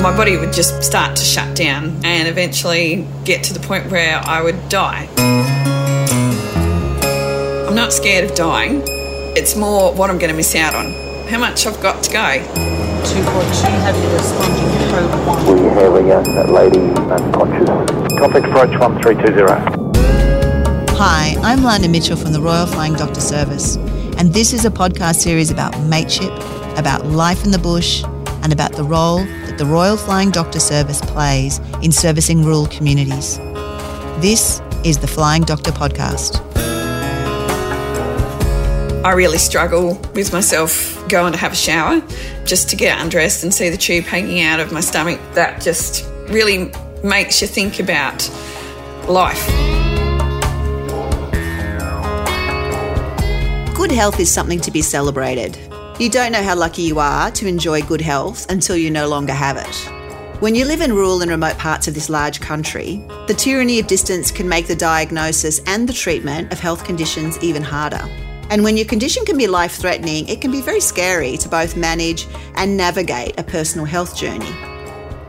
my body would just start to shut down and eventually get to the point where I would die. I'm not scared of dying. It's more what I'm going to miss out on, how much I've got to go. 242, have you responding code 1? We have a young lady unconscious. Contact approach 1320. Hi, I'm Lana Mitchell from the Royal Flying Doctor Service, and this is a podcast series about mateship, about life in the bush, and about the role that the Royal Flying Doctor Service plays in servicing rural communities. This is the Flying Doctor Podcast. I really struggle with myself going to have a shower just to get undressed and see the tube hanging out of my stomach. That just really makes you think about life. Good health is something to be celebrated. You don't know how lucky you are to enjoy good health until you no longer have it. When you live in rural and remote parts of this large country, the tyranny of distance can make the diagnosis and the treatment of health conditions even harder. And when your condition can be life threatening, it can be very scary to both manage and navigate a personal health journey.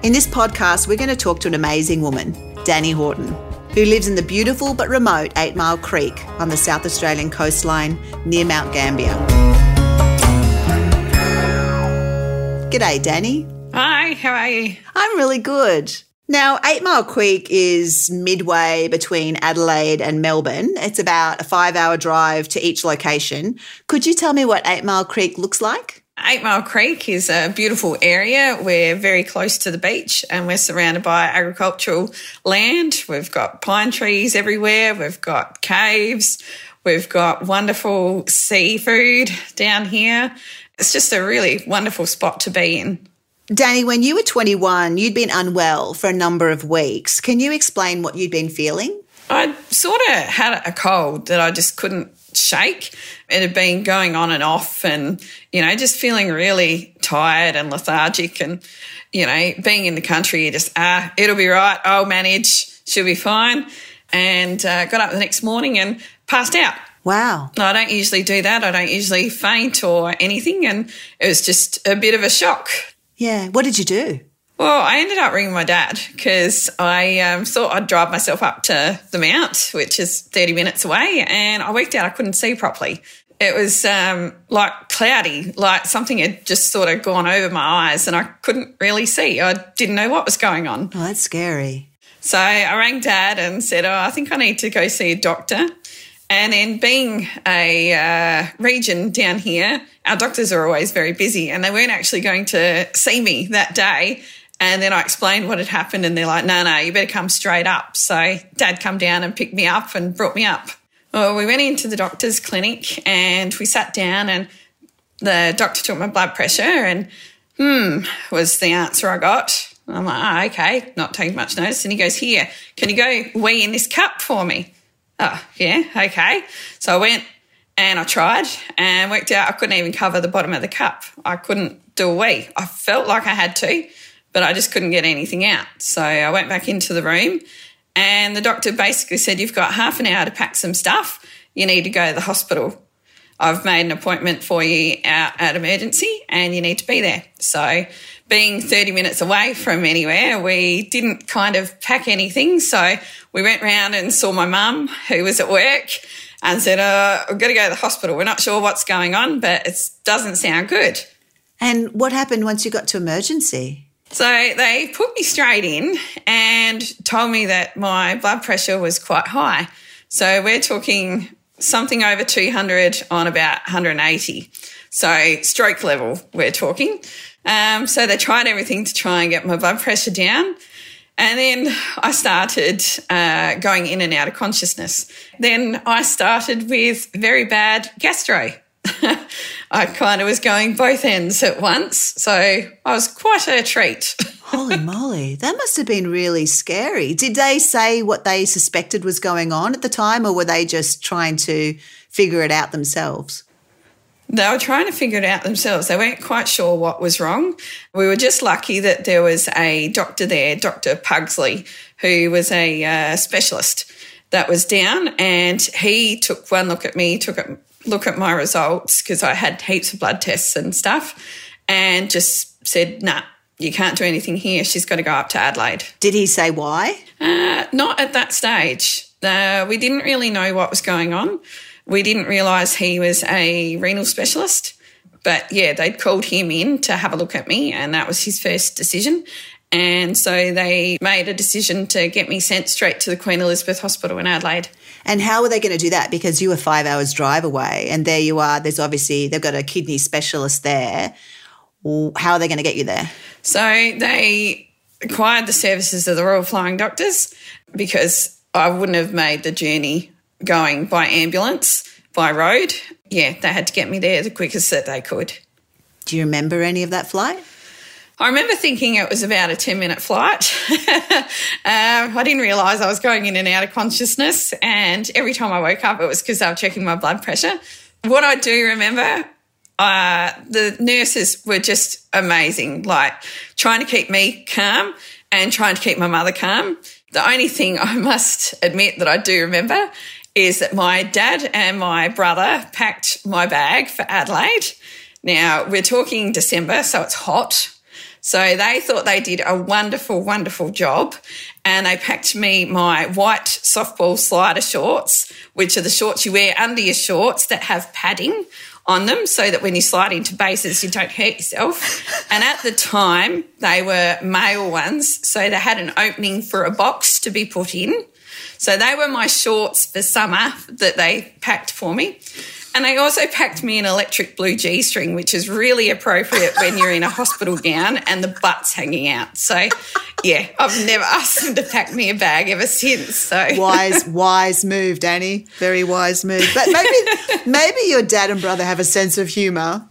In this podcast, we're going to talk to an amazing woman, Danni Horton, who lives in the beautiful but remote Eight Mile Creek on the South Australian coastline near Mount Gambier. G'day, Danni. Hi, how are you? I'm really good. Now, Eight Mile Creek is midway between Adelaide and Melbourne. It's about a five hour drive to each location. Could you tell me what Eight Mile Creek looks like? Eight Mile Creek is a beautiful area. We're very close to the beach and we're surrounded by agricultural land. We've got pine trees everywhere. We've got caves. We've got wonderful seafood down here. It's just a really wonderful spot to be in. Danni, when you were 21, you'd been unwell for a number of weeks. Can you explain what you'd been feeling? I sort of had a cold that I just couldn't shake. It had been going on and off, and, you know, just feeling really tired and lethargic. And, you know, being in the country, you just, ah, it'll be right. I'll manage. She'll be fine. And uh, got up the next morning and passed out. Wow. I don't usually do that. I don't usually faint or anything. And it was just a bit of a shock. Yeah. What did you do? Well, I ended up ringing my dad because I um, thought I'd drive myself up to the Mount, which is 30 minutes away, and I worked out I couldn't see properly. It was um, like cloudy, like something had just sort of gone over my eyes, and I couldn't really see. I didn't know what was going on. Oh, that's scary. So I rang dad and said, Oh, I think I need to go see a doctor. And then, being a uh, region down here, our doctors are always very busy and they weren't actually going to see me that day. And then I explained what had happened and they're like, no, no, you better come straight up. So dad come down and picked me up and brought me up. Well, we went into the doctor's clinic and we sat down and the doctor took my blood pressure and hmm was the answer I got. I'm like, oh, okay, not taking much notice. And he goes, here, can you go wee in this cup for me? Oh, yeah, okay. So I went and I tried and worked out I couldn't even cover the bottom of the cup. I couldn't do a wee. I felt like I had to, but I just couldn't get anything out. So I went back into the room and the doctor basically said, You've got half an hour to pack some stuff. You need to go to the hospital. I've made an appointment for you out at emergency and you need to be there. So, being 30 minutes away from anywhere, we didn't kind of pack anything. So, we went round and saw my mum, who was at work, and said, uh, I've got to go to the hospital. We're not sure what's going on, but it doesn't sound good. And what happened once you got to emergency? So they put me straight in and told me that my blood pressure was quite high. So we're talking something over 200 on about 180. So stroke level, we're talking. Um, so they tried everything to try and get my blood pressure down. And then I started uh, going in and out of consciousness. Then I started with very bad gastro. I kind of was going both ends at once. So I was quite a treat. Holy moly, that must have been really scary. Did they say what they suspected was going on at the time, or were they just trying to figure it out themselves? They were trying to figure it out themselves. They weren't quite sure what was wrong. We were just lucky that there was a doctor there, Dr. Pugsley, who was a uh, specialist that was down, and he took one look at me, took a look at my results because I had heaps of blood tests and stuff, and just said, "Nah, you can't do anything here. She's got to go up to Adelaide. Did he say why? Uh, not at that stage. Uh, we didn't really know what was going on. We didn't realise he was a renal specialist. But yeah, they'd called him in to have a look at me, and that was his first decision. And so they made a decision to get me sent straight to the Queen Elizabeth Hospital in Adelaide. And how were they going to do that? Because you were five hours drive away, and there you are. There's obviously they've got a kidney specialist there. How are they going to get you there? So they acquired the services of the Royal Flying Doctors because I wouldn't have made the journey going by ambulance, by road. Yeah, they had to get me there the quickest that they could. Do you remember any of that flight? I remember thinking it was about a 10 minute flight. um, I didn't realise I was going in and out of consciousness. And every time I woke up, it was because they were checking my blood pressure. What I do remember, uh, the nurses were just amazing, like trying to keep me calm and trying to keep my mother calm. The only thing I must admit that I do remember is that my dad and my brother packed my bag for Adelaide. Now, we're talking December, so it's hot. So they thought they did a wonderful, wonderful job. And they packed me my white softball slider shorts, which are the shorts you wear under your shorts that have padding on them so that when you slide into bases, you don't hurt yourself. and at the time, they were male ones. So they had an opening for a box to be put in. So they were my shorts for summer that they packed for me. And they also packed me an electric blue G string, which is really appropriate when you're in a hospital gown and the butt's hanging out. So, yeah, I've never asked them to pack me a bag ever since. So wise, wise move, Danni. Very wise move. But maybe, maybe your dad and brother have a sense of humour.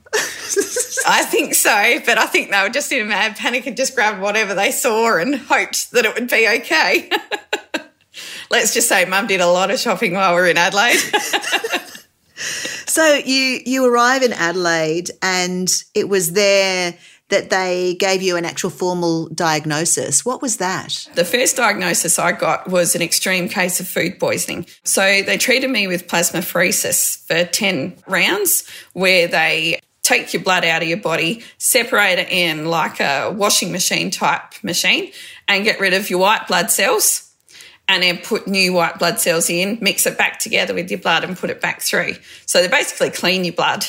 I think so, but I think they were just in a mad panic and just grabbed whatever they saw and hoped that it would be okay. Let's just say mum did a lot of shopping while we were in Adelaide. so you you arrive in Adelaide and it was there that they gave you an actual formal diagnosis. What was that? The first diagnosis I got was an extreme case of food poisoning. So they treated me with plasmapheresis for 10 rounds where they take your blood out of your body, separate it in like a washing machine type machine and get rid of your white blood cells and then put new white blood cells in, mix it back together with your blood and put it back through. So they basically clean your blood.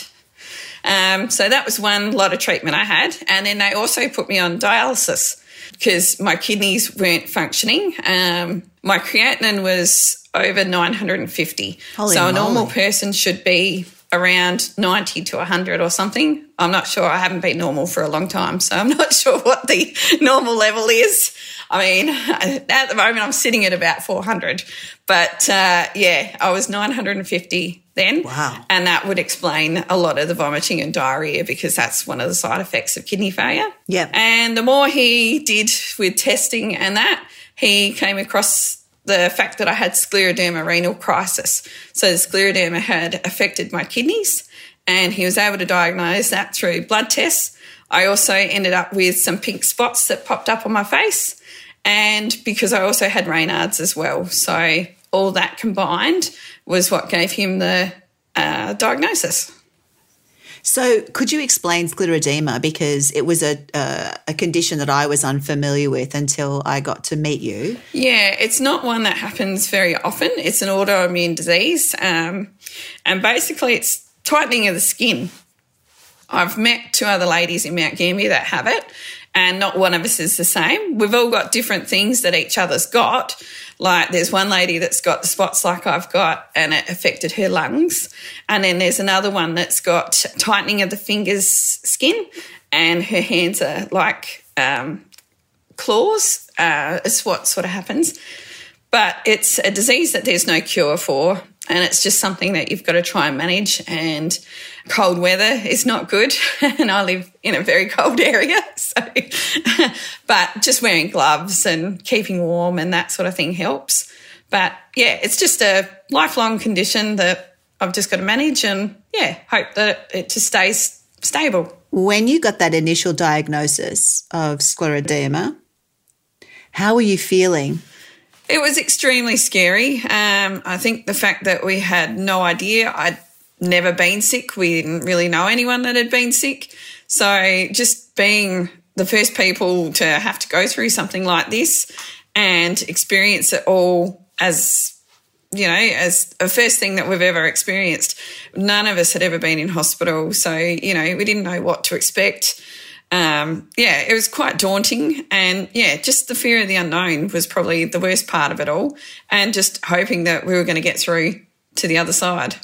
Um, so that was one lot of treatment I had. And then they also put me on dialysis because my kidneys weren't functioning. Um, my creatinine was over 950. Holy so a normal person should be around 90 to 100 or something. I'm not sure. I haven't been normal for a long time, so I'm not sure what the normal level is. I mean, at the moment I'm sitting at about 400, but uh, yeah, I was 950 then. Wow. And that would explain a lot of the vomiting and diarrhea because that's one of the side effects of kidney failure. Yep. And the more he did with testing and that, he came across the fact that I had scleroderma renal crisis. So the scleroderma had affected my kidneys, and he was able to diagnose that through blood tests. I also ended up with some pink spots that popped up on my face, and because I also had Raynaud's as well. So all that combined was what gave him the uh, diagnosis. So, could you explain scleroderma because it was a uh, a condition that I was unfamiliar with until I got to meet you? Yeah, it's not one that happens very often. It's an autoimmune disease, um, and basically, it's tightening of the skin. I've met two other ladies in Mount Gambier that have it, and not one of us is the same. We've all got different things that each other's got. Like there's one lady that's got the spots like I've got, and it affected her lungs. And then there's another one that's got tightening of the fingers skin, and her hands are like um, claws. Uh, is what sort of happens. But it's a disease that there's no cure for, and it's just something that you've got to try and manage. And cold weather is not good, and I live in a very cold area. So, but just wearing gloves and keeping warm and that sort of thing helps. But yeah, it's just a lifelong condition that I've just got to manage, and yeah, hope that it just stays stable. When you got that initial diagnosis of scleroderma, how were you feeling? It was extremely scary. Um, I think the fact that we had no idea, I'd never been sick. We didn't really know anyone that had been sick. So just being the first people to have to go through something like this and experience it all as you know, as a first thing that we've ever experienced. None of us had ever been in hospital. So, you know, we didn't know what to expect. Um, yeah, it was quite daunting. And yeah, just the fear of the unknown was probably the worst part of it all. And just hoping that we were going to get through to the other side.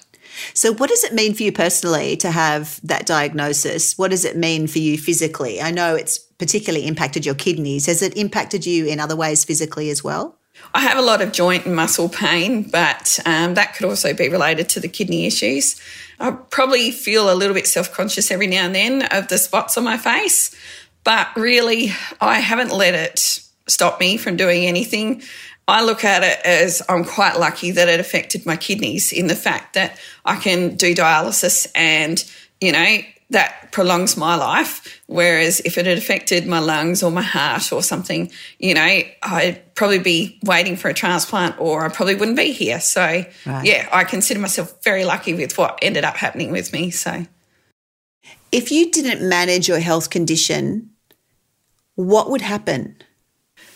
So, what does it mean for you personally to have that diagnosis? What does it mean for you physically? I know it's particularly impacted your kidneys. Has it impacted you in other ways physically as well? I have a lot of joint and muscle pain, but um, that could also be related to the kidney issues. I probably feel a little bit self conscious every now and then of the spots on my face, but really, I haven't let it stop me from doing anything. I look at it as I'm quite lucky that it affected my kidneys in the fact that I can do dialysis and, you know, that prolongs my life. Whereas if it had affected my lungs or my heart or something, you know, I'd probably be waiting for a transplant or I probably wouldn't be here. So, right. yeah, I consider myself very lucky with what ended up happening with me. So, if you didn't manage your health condition, what would happen?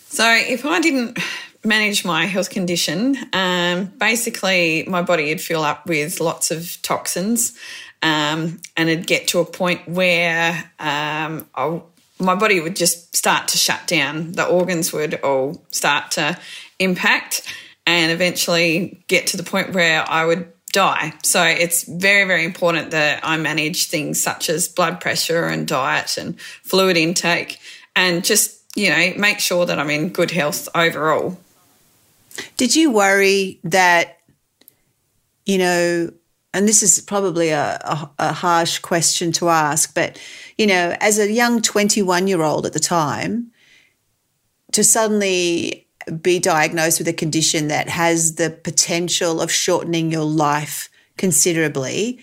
So, if I didn't manage my health condition, um, basically my body would fill up with lots of toxins um, and it'd get to a point where um, my body would just start to shut down. The organs would all start to impact and eventually get to the point where I would die. So it's very, very important that I manage things such as blood pressure and diet and fluid intake and just, you know, make sure that I'm in good health overall. Did you worry that, you know, and this is probably a, a, a, harsh question to ask, but you know, as a young 21 year old at the time, to suddenly be diagnosed with a condition that has the potential of shortening your life considerably,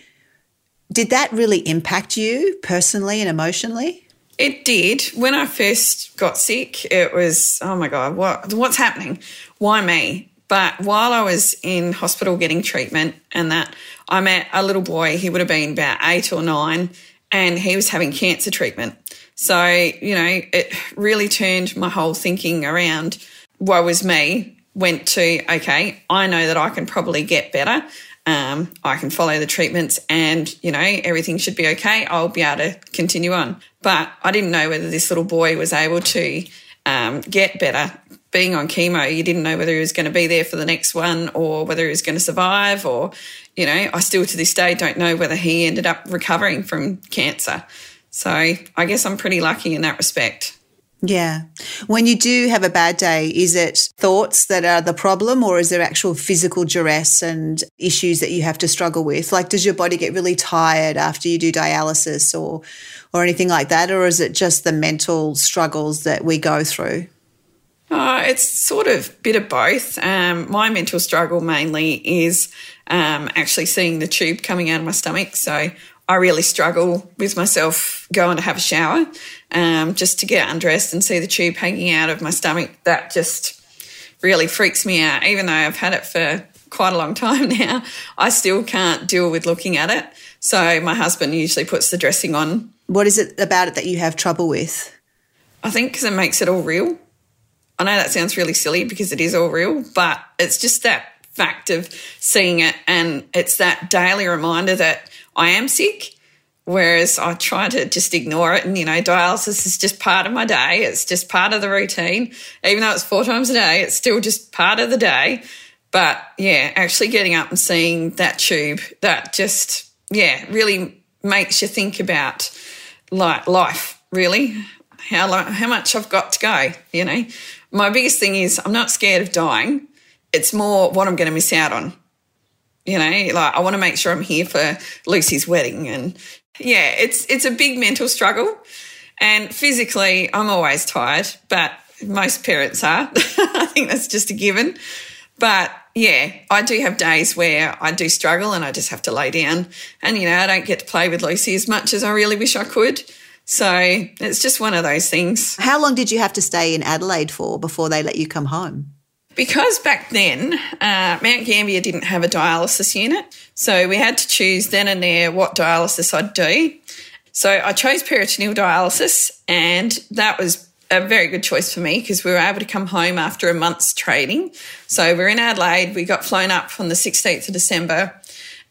did that really impact you personally and emotionally? It did. When I first got sick, it was, oh my God, what, what's happening? Why me? But while I was in hospital getting treatment and that, I met a little boy, he would have been about eight or nine, and he was having cancer treatment. So, you know, it really turned my whole thinking around. Woe was me, went to, okay, I know that I can probably get better. Um, I can follow the treatments and, you know, everything should be okay. I'll be able to continue on. But I didn't know whether this little boy was able to um, get better being on chemo, you didn't know whether he was going to be there for the next one or whether he was going to survive. Or, you know, I still to this day don't know whether he ended up recovering from cancer. So I guess I'm pretty lucky in that respect. Yeah. When you do have a bad day, is it thoughts that are the problem or is there actual physical duress and issues that you have to struggle with? Like does your body get really tired after you do dialysis or or anything like that or is it just the mental struggles that we go through? Uh, it's sort of bit of both. Um, my mental struggle mainly is um, actually seeing the tube coming out of my stomach. So I really struggle with myself going to have a shower um, just to get undressed and see the tube hanging out of my stomach. That just really freaks me out. Even though I've had it for quite a long time now, I still can't deal with looking at it. So my husband usually puts the dressing on. What is it about it that you have trouble with? I think because it makes it all real. I know that sounds really silly because it is all real, but it's just that fact of seeing it and it's that daily reminder that I am sick. Whereas I try to just ignore it. And, you know, dialysis is just part of my day. It's just part of the routine. Even though it's four times a day, it's still just part of the day. But yeah, actually getting up and seeing that tube, that just, yeah, really makes you think about like life, really. How long, how much I've got to go, you know my biggest thing is I'm not scared of dying. It's more what I'm going to miss out on. You know, like I want to make sure I'm here for Lucy's wedding, and yeah, it's it's a big mental struggle. And physically, I'm always tired, but most parents are. I think that's just a given. But yeah, I do have days where I do struggle and I just have to lay down. And, you know, I don't get to play with Lucy as much as I really wish I could. So it's just one of those things. How long did you have to stay in Adelaide for before they let you come home? Because back then, uh, Mount Gambier didn't have a dialysis unit. So we had to choose then and there what dialysis I'd do. So I chose peritoneal dialysis, and that was a very good choice for me because we were able to come home after a month's training. So we're in Adelaide. We got flown up on the 16th of December,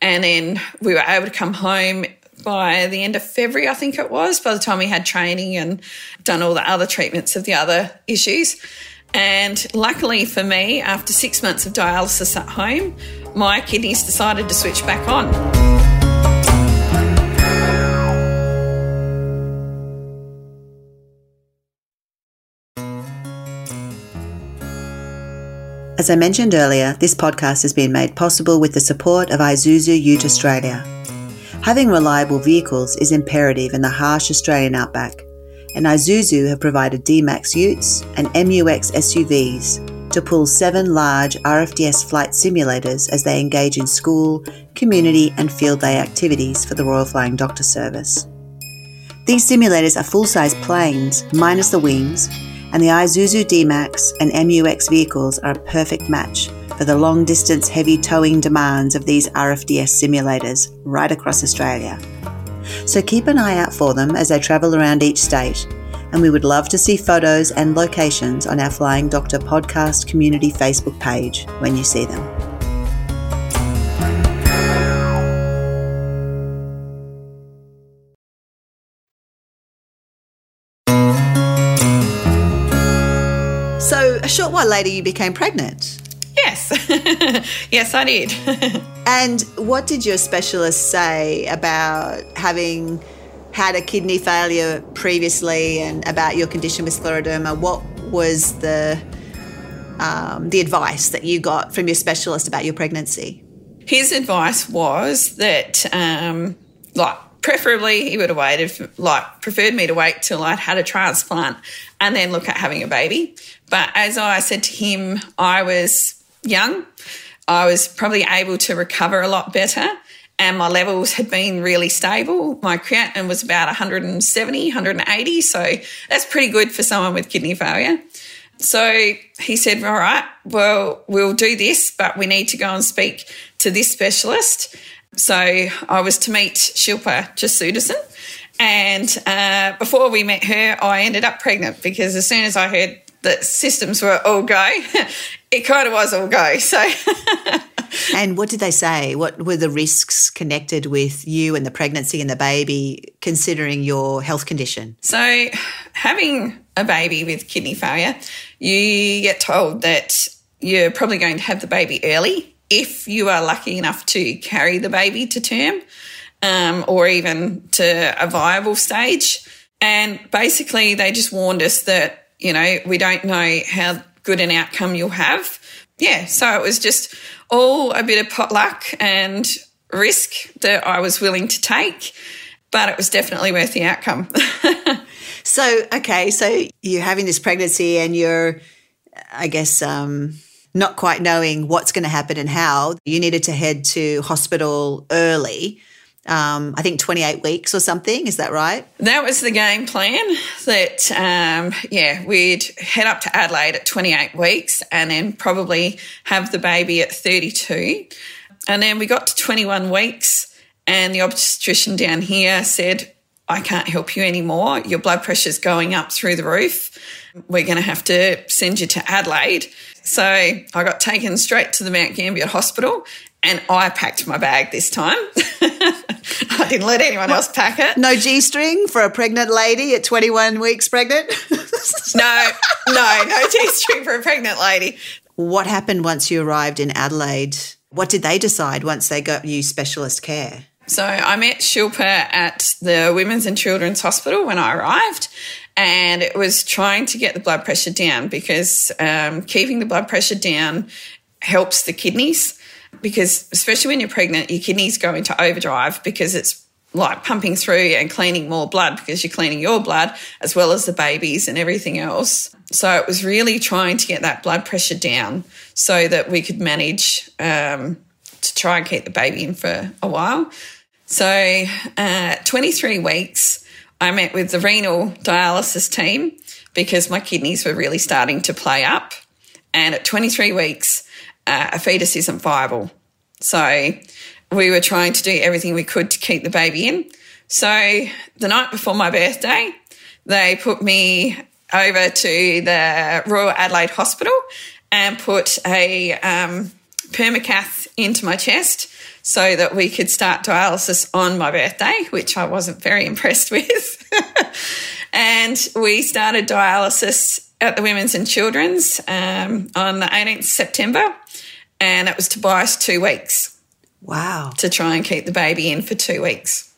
and then we were able to come home by the end of February, I think it was, by the time we had training and done all the other treatments of the other issues. And luckily for me, after six months of dialysis at home, my kidneys decided to switch back on. As I mentioned earlier, this podcast has been made possible with the support of Isuzu Ute Australia. Having reliable vehicles is imperative in the harsh Australian outback, and Isuzu have provided D-Max Utes and MU-X SUVs to pull seven large RFDS flight simulators as they engage in school, community, and field day activities for the Royal Flying Doctor Service. These simulators are full-size planes, minus the wings, and the Isuzu D-Max and MU-X vehicles are a perfect match for the long distance heavy towing demands of these RFDS simulators right across Australia. So keep an eye out for them as they travel around each state, and we would love to see photos and locations on our Flying Doctor podcast community Facebook page when you see them. So, a short while later, you became pregnant. Yes, yes, I did. And what did your specialist say about having had a kidney failure previously and about your condition with scleroderma? What was the um, the advice that you got from your specialist about your pregnancy? His advice was that, um, like, preferably he would have waited, like, preferred me to wait till I'd had a transplant and then look at having a baby. But as I said to him, I was young. I was probably able to recover a lot better and my levels had been really stable. My creatinine was about 170, 180. So that's pretty good for someone with kidney failure. So he said, All right, well, we'll do this, but we need to go and speak to this specialist. So I was to meet Shilpa Jesudason. And uh, before we met her, I ended up pregnant because as soon as I heard that systems were all go, it kind of was all go. So. And what did they say? What were the risks connected with you and the pregnancy and the baby, considering your health condition? So, having a baby with kidney failure, you get told that you're probably going to have the baby early if you are lucky enough to carry the baby to term um, or even to a viable stage. And basically, they just warned us that, you know, we don't know how good an outcome you'll have. Yeah, so it was just all a bit of potluck and risk that I was willing to take, but it was definitely worth the outcome. So, okay, so you're having this pregnancy and you're, I guess, um, not quite knowing what's going to happen and how. You needed to head to hospital early. Um, I think 28 weeks or something. Is that right? That was the game plan. That um, yeah, we'd head up to Adelaide at 28 weeks, and then probably have the baby at 32. And then we got to 21 weeks, and the obstetrician down here said, "I can't help you anymore. Your blood pressure's going up through the roof. We're going to have to send you to Adelaide." So I got taken straight to the Mount Gambier Hospital, and I packed my bag this time. I didn't let anyone else pack it. No G string for a pregnant lady at 21 weeks pregnant? No, no, no G string for a pregnant lady. what happened once you arrived in Adelaide? What did they decide once they got you specialist care? So I met Shilpa at the Women's and Children's Hospital when I arrived, and it was trying to get the blood pressure down because um, keeping the blood pressure down helps the kidneys. Because especially when you're pregnant, your kidneys go into overdrive because it's like pumping through and cleaning more blood because you're cleaning your blood as well as the babies and everything else. So it was really trying to get that blood pressure down so that we could manage um, to try and keep the baby in for a while. So, uh, 23 weeks, I met with the renal dialysis team because my kidneys were really starting to play up. And at 23 weeks, uh, a fetus isn't viable. So, we were trying to do everything we could to keep the baby in. So the night before my birthday, they put me over to the Royal Adelaide Hospital and put a um, permacath into my chest so that we could start dialysis on my birthday, which I wasn't very impressed with. and we started dialysis at the Women's and Children's um, on the 18th September, and it was to buy two weeks Wow. to try and keep the baby in for two weeks.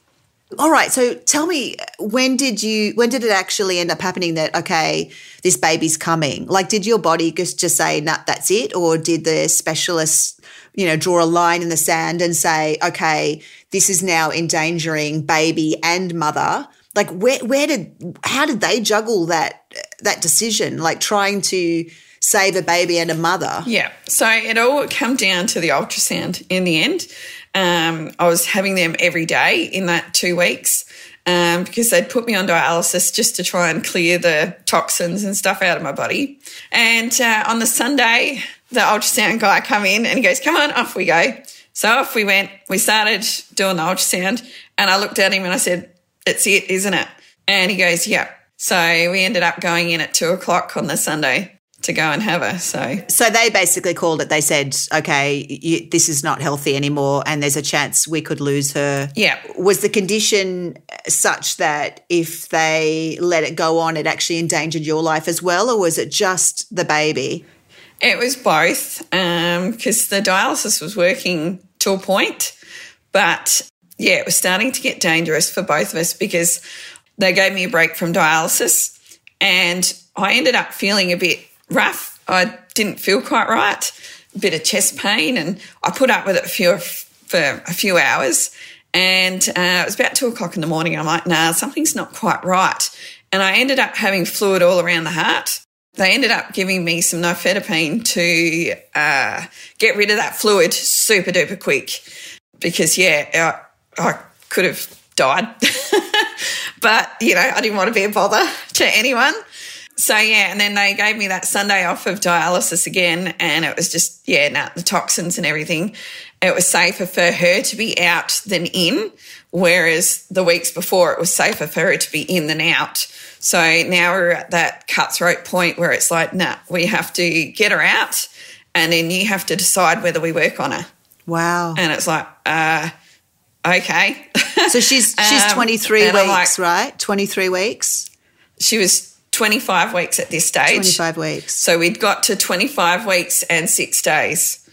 All right. So tell me, when did you, when did it actually end up happening that, okay, this baby's coming? Like, did your body just, just say, nah, that's it? Or did the specialists, you know, draw a line in the sand and say, okay, this is now endangering baby and mother? Like, where, where did, how did they juggle that, that decision? Like trying to save a baby and a mother? Yeah. So it all come down to the ultrasound in the end. Um, I was having them every day in that two weeks um, because they'd put me on dialysis just to try and clear the toxins and stuff out of my body. And uh, on the Sunday, the ultrasound guy come in and he goes, "Come on, off we go." So off we went. We started doing the ultrasound, and I looked at him and I said, "It's it, isn't it?" And he goes, "Yeah." So we ended up going in at two o'clock on the Sunday to go and have her. So So they basically called it. They said, okay, you, this is not healthy anymore, and there's a chance we could lose her. Yeah. Was the condition such that if they let it go on, it actually endangered your life as well, or was it just the baby? It was both um, because the dialysis was working to a point, but yeah, it was starting to get dangerous for both of us because they gave me a break from dialysis and I ended up feeling a bit rough. I didn't feel quite right, a bit of chest pain, and I put up with it for, for a few hours. And uh, it was about two o'clock in the morning. I'm like, nah, something's not quite right. And I ended up having fluid all around the heart. They ended up giving me some nifedipine to uh, get rid of that fluid super duper quick because, yeah, I, I could have died. but, you know, I didn't want to be a bother to anyone. So, yeah, and then they gave me that Sunday off of dialysis again. And it was just, yeah, nah, the toxins and everything. It was safer for her to be out than in, whereas the weeks before it was safer for her to be in than out. So now we're at that cutthroat point where it's like, nah, we have to get her out and then you have to decide whether we work on her. Wow. And it's like, uh, okay. So she's she's Um, 23 weeks, like- right? 23 weeks? she was 25 weeks at this stage. 25 weeks. So we'd got to 25 weeks and six days.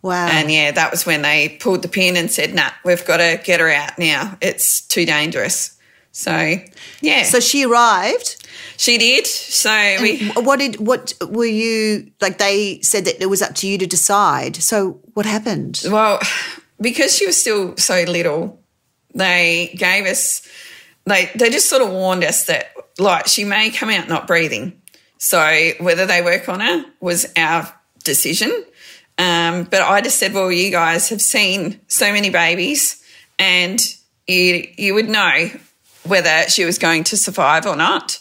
Wow. And yeah, that was when they pulled the pin and said, nah, we've got to get her out now. It's too dangerous. So, yeah. so she arrived. she did. So we. What did what were you like they said that it was up to you to decide. So what happened? Well, because she was still so little, they gave us they they just sort of warned us that like she may come out not breathing. So whether they work on her was our decision. Um, but I just said, well, you guys have seen so many babies, and you you would know whether she was going to survive or not.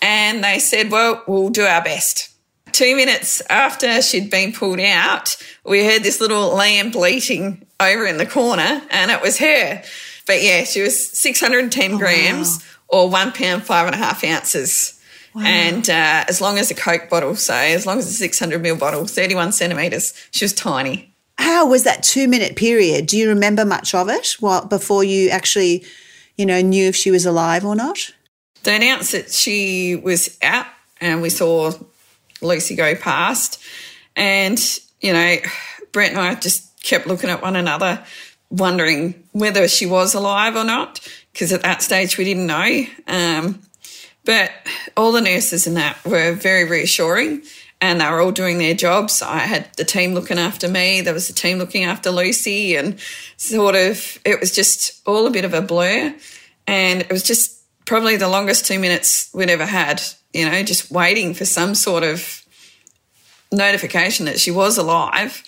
And they said, well, we'll do our best. Two minutes after she'd been pulled out, we heard this little lamb bleating over in the corner, and it was her. But yeah, she was 610 grams or one pound, five and a half ounces. And uh, as long as a Coke bottle, so as long as a 600 ml bottle, 31 centimetres, she was tiny. How was that two minute period? Do you remember much of it? What before you actually, you know, knew if she was alive or not? They announced that she was out, and we saw Lucy go past. And, you know, Brett and I just kept looking at one another, wondering whether she was alive or not, because at that stage we didn't know. Um, but all the nurses in that were very reassuring and they were all doing their jobs. I had the team looking after me, there was a team looking after Lucy, and sort of it was just all a bit of a blur. And it was just probably the longest two minutes we'd ever had, you know, just waiting for some sort of notification that she was alive.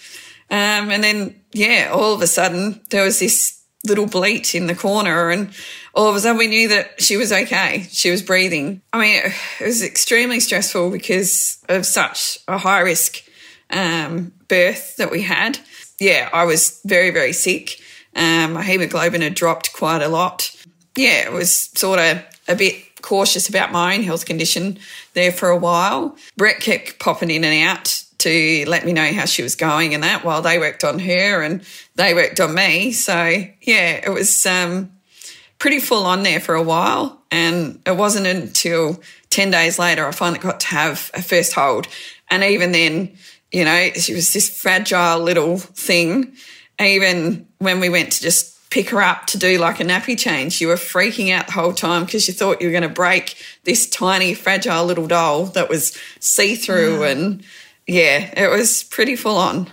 Um, and then, yeah, all of a sudden there was this little bleat in the corner, and all of a sudden we knew that she was okay. She was breathing. I mean, it was extremely stressful because of such a high risk um, birth that we had. Yeah, I was very, very sick. Um, my hemoglobin had dropped quite a lot. yeah, it was sort of a bit cautious about my own health condition there for a while. Brett kept popping in and out to let me know how she was going and that while they worked on her and they worked on me. So yeah, it was um, pretty full on there for a while. And it wasn't until 10 days later I finally got to have a first hold. And even then, you know, she was this fragile little thing. Even when we went to just pick her up to do like a nappy change, you were freaking out the whole time because you thought you were going to break this tiny, fragile little doll that was see through. And yeah, it was pretty full on.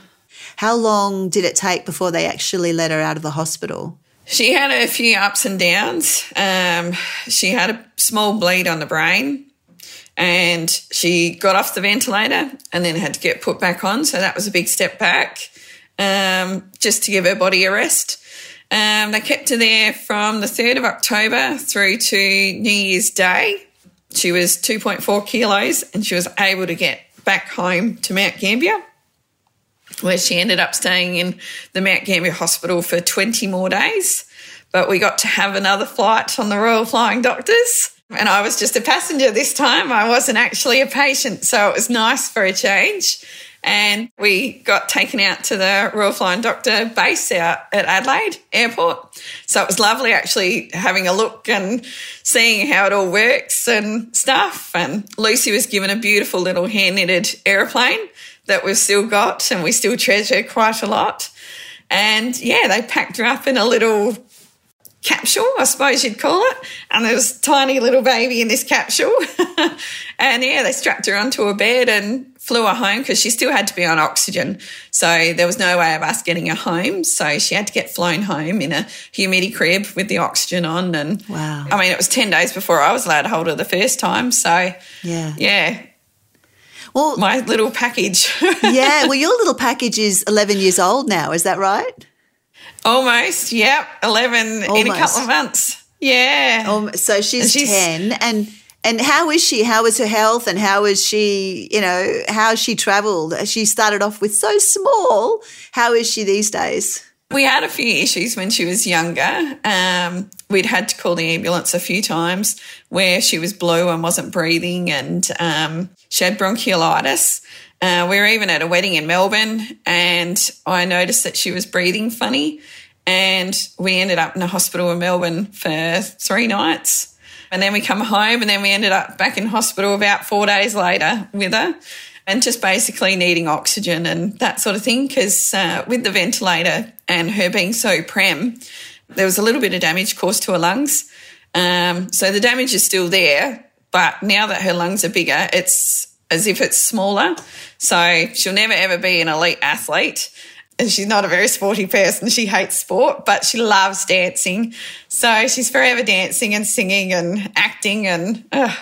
How long did it take before they actually let her out of the hospital? She had a few ups and downs. Um, she had a small bleed on the brain and she got off the ventilator and then had to get put back on. So that was a big step back um, just to give her body a rest. Um, they kept her there from the 3rd of October through to New Year's Day. She was 2.4 kilos and she was able to get back home to Mount Gambier, where she ended up staying in the Mount Gambier Hospital for 20 more days. But we got to have another flight on the Royal Flying Doctors. And I was just a passenger this time. I wasn't actually a patient. So it was nice for a change. And we got taken out to the Royal Flying Doctor base out at Adelaide Airport. So it was lovely actually having a look and seeing how it all works and stuff. And Lucy was given a beautiful little hand knitted aeroplane that we've still got and we still treasure quite a lot. And yeah, they packed her up in a little capsule, I suppose you'd call it. And there was a tiny little baby in this capsule. and yeah, they strapped her onto a bed and flew her home because she still had to be on oxygen. So there was no way of us getting her home. So she had to get flown home in a humidity crib with the oxygen on. And Wow. I mean, it was 10 days before I was allowed to hold her the first time. So Yeah. yeah, Well, my little package. yeah. Well, your little package is 11 years old now. Is that right? Almost. Yep. 11 in a couple of months. Yeah. Um, so she's, She's- 10 and and how is she? How is her health? And how is she, you know, how she traveled? She started off with so small. How is she these days? We had a few issues when she was younger. Um, we'd had to call the ambulance a few times where she was blue and wasn't breathing, and um, she had bronchiolitis. Uh, we were even at a wedding in Melbourne, and I noticed that she was breathing funny. And we ended up in a hospital in Melbourne for three nights. And then we come home, and then we ended up back in hospital about four days later with her and just basically needing oxygen and that sort of thing. Because uh, with the ventilator and her being so prem, there was a little bit of damage caused to her lungs. Um, so the damage is still there, but now that her lungs are bigger, it's as if it's smaller. So she'll never ever be an elite athlete. And she's not a very sporty person. She hates sport, but she loves dancing. So she's forever dancing and singing and acting and. Uh,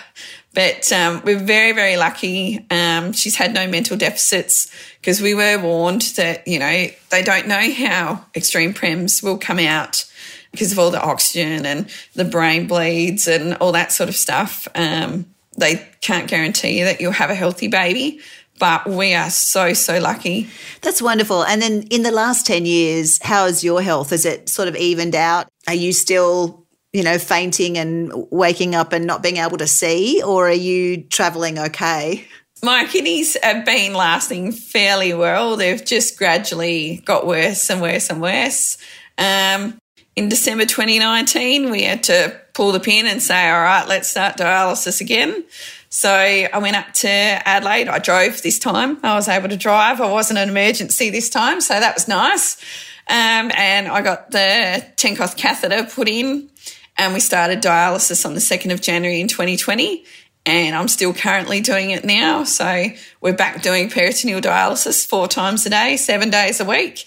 but um, we're very, very lucky. Um, she's had no mental deficits because we were warned that, you know, they don't know how extreme prems will come out because of all the oxygen and the brain bleeds and all that sort of stuff. Um, they can't guarantee you that you'll have a healthy baby, but we are so, so lucky. That's wonderful. And then in the last 10 years, how is your health? Has it sort of evened out? Are you still, you know, fainting and waking up and not being able to see, or are you traveling okay? My kidneys have been lasting fairly well. They've just gradually got worse and worse and worse. Um, in December 2019, we had to pull the pin and say, all right, let's start dialysis again. So I went up to Adelaide. I drove this time. I was able to drive. I wasn't an emergency this time. So that was nice. Um, and I got the Tenckhoff catheter put in and we started dialysis on the 2nd of January in 2020. And I'm still currently doing it now. So we're back doing peritoneal dialysis four times a day, seven days a week,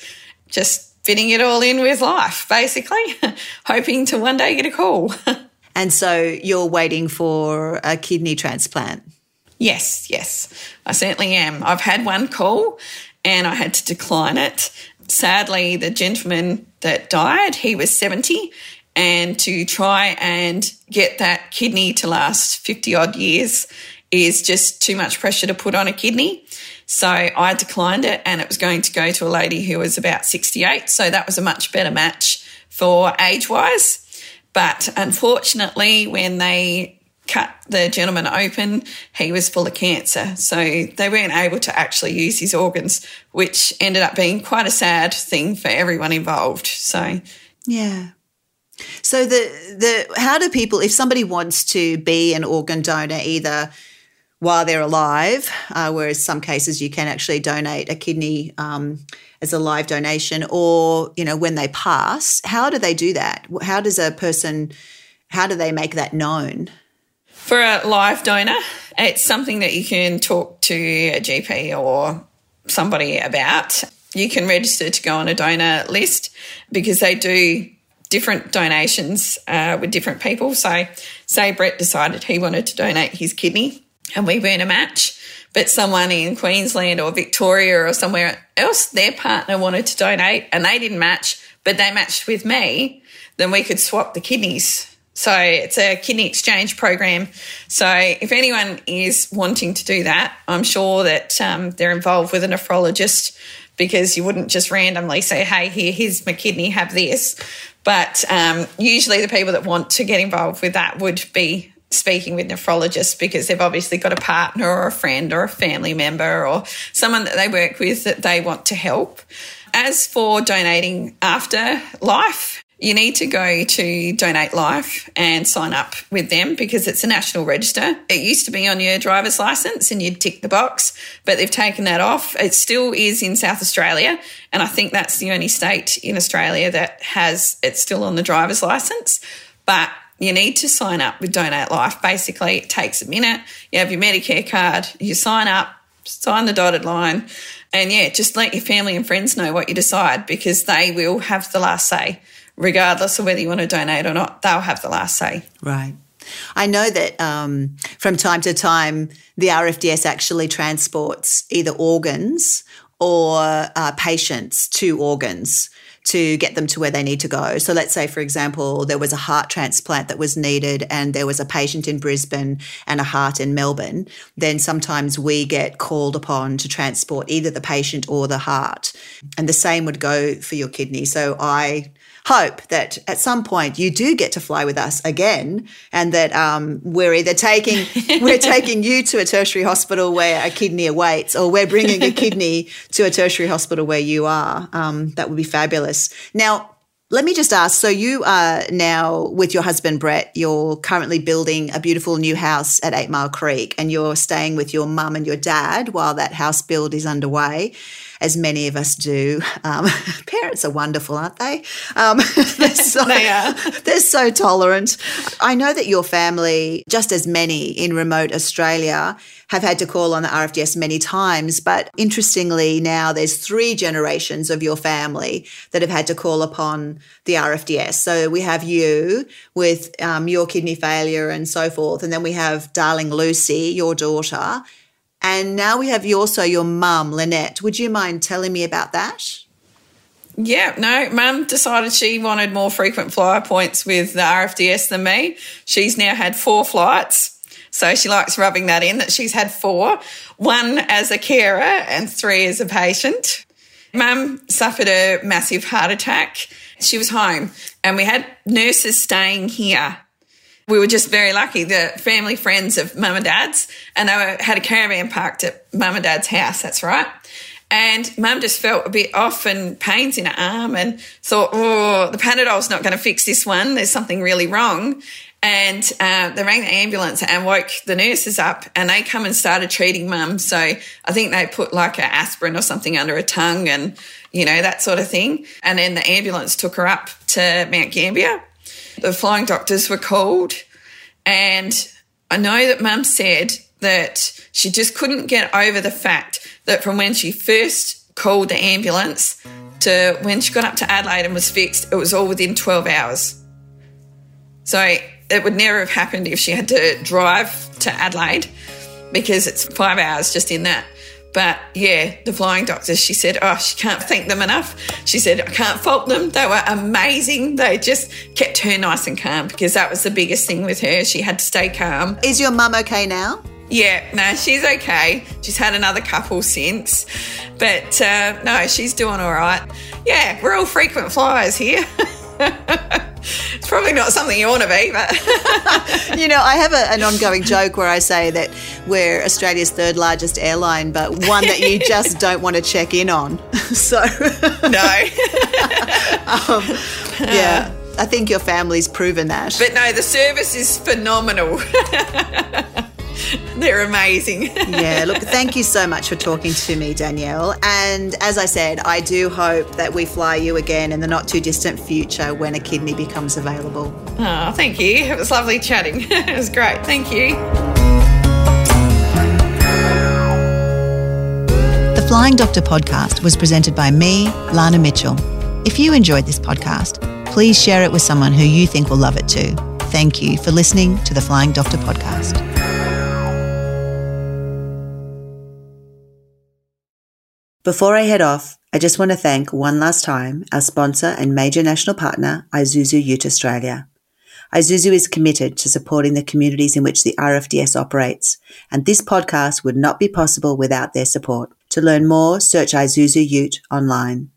just fitting it all in with life, basically, hoping to one day get a call. And so you're waiting for a kidney transplant. Yes, yes, I certainly am. I've had one call and I had to decline it. Sadly, the gentleman that died, he was 70, and to try and get that kidney to last 50 odd years is just too much pressure to put on a kidney. So I declined it and it was going to go to a lady who was about 68. So that was a much better match for age wise. But unfortunately, when they cut the gentleman open, he was full of cancer. So they weren't able to actually use his organs, which ended up being quite a sad thing for everyone involved. So, Yeah. So the the how do people if somebody wants to be an organ donor either while they're alive, uh, whereas some cases you can actually donate a kidney um, as a live donation, or you know when they pass, how do they do that? How does a person how do they make that known? for a live donor, it's something that you can talk to a GP or somebody about. You can register to go on a donor list because they do different donations uh, with different people. So, say Brett decided he wanted to donate his kidney and we weren't a match, but someone in Queensland or Victoria or somewhere else, their partner wanted to donate and they didn't match, but they matched with me, then we could swap the kidneys. So it's a kidney exchange program. So if anyone is wanting to do that, I'm sure that um, they're involved with a nephrologist because you wouldn't just randomly say, hey, here, here's my kidney, have this. But um, usually the people that want to get involved with that would be speaking with nephrologists because they've obviously got a partner or a friend or a family member or someone that they work with that they want to help. As for donating after life, you need to go to Donate Life and sign up with them because it's a national register. It used to be on your driver's license and you'd tick the box, but they've taken that off. It still is in South Australia, and I think that's the only state in Australia that has it still on the driver's license. But you need to sign up with Donate Life. Basically, it takes a minute. You have your Medicare card, you sign up, sign the dotted line, and yeah, just let your family and friends know what you decide because they will have the last say regardless of whether you want to donate or not, they'll have the last say. Right. I know that um, from time to time, the RFDS actually transports either organs or uh, patients to organs to get them to where they need to go. So let's say, for example, there was a heart transplant that was needed and there was a patient in Brisbane and a heart in Melbourne, then sometimes we get called upon to transport either the patient or the heart. And the same would go for your kidney. So I hope that at some point you do get to fly with us again and that um, we're either taking we're taking you to a tertiary hospital where a kidney awaits or we're bringing a kidney to a tertiary hospital where you are. Um, that would be fabulous. Now let me just ask so you are now with your husband brett you're currently building a beautiful new house at eight mile creek and you're staying with your mum and your dad while that house build is underway as many of us do. Um, parents are wonderful, aren't they? Um, they're, so, They are. they're so tolerant. I know that your family, just as many in remote Australia, have had to call on the RFDS many times. But interestingly, now there's three generations of your family that have had to call upon the RFDS. So we have you with um, your kidney failure and so forth. And then we have darling Lucy, your daughter. And now we have you also your mum, Lynette. Would you mind telling me about that? Yeah, no, mum decided she wanted more frequent flyer points with the RFDS than me. She's now had four flights. So she likes rubbing that in that she's had four, one as a carer and three as a patient. Mum suffered a massive heart attack. She was home and we had nurses staying here. We were just very lucky. The family friends of mum and dad's, and they were, had a caravan parked at mum and dad's house. That's right. And mum just felt a bit off and pains in her arm and thought, oh, the Panadol's not going to fix this one. There's something really wrong. And uh, they rang the ambulance and woke the nurses up and they come and started treating mum. So I think they put like an aspirin or something under her tongue and, you know, that sort of thing. And then the ambulance took her up to Mount Gambier. The flying doctors were called and I know that mum said that she just couldn't get over the fact that from when she first called the ambulance to when she got up to Adelaide and was fixed, it was all within 12 hours. So it would never have happened if she had to drive to Adelaide because it's five hours just in that. But yeah, the flying doctors, she said, oh, she can't thank them enough. She said, I can't fault them. They were amazing. They just kept her nice and calm because that was the biggest thing with her. She had to stay calm. Is your mum okay now? Yeah, no, she's okay. She's had another couple since. But uh, no, she's doing all right. Yeah, we're all frequent flyers here. it's probably not something you want to be, but you know, I have a, an ongoing joke where I say that we're Australia's third largest airline, but one that you just don't want to check in on. So, no. um, yeah, I think your family's proven that. But no, the service is phenomenal. They're amazing. yeah, look, thank you so much for talking to me, Danielle. And as I said, I do hope that we fly you again in the not too distant future when a kidney becomes available. Oh, thank you. It was lovely chatting. it was great. Thank you. The Flying Doctor podcast was presented by me, Lana Mitchell. If you enjoyed this podcast, please share it with someone who you think will love it too. Thank you for listening to the Flying Doctor podcast. Before I head off, I just want to thank one last time our sponsor and major national partner, Isuzu Ute Australia. Isuzu is committed to supporting the communities in which the RFDS operates, and this podcast would not be possible without their support. To learn more, search Isuzu Ute online.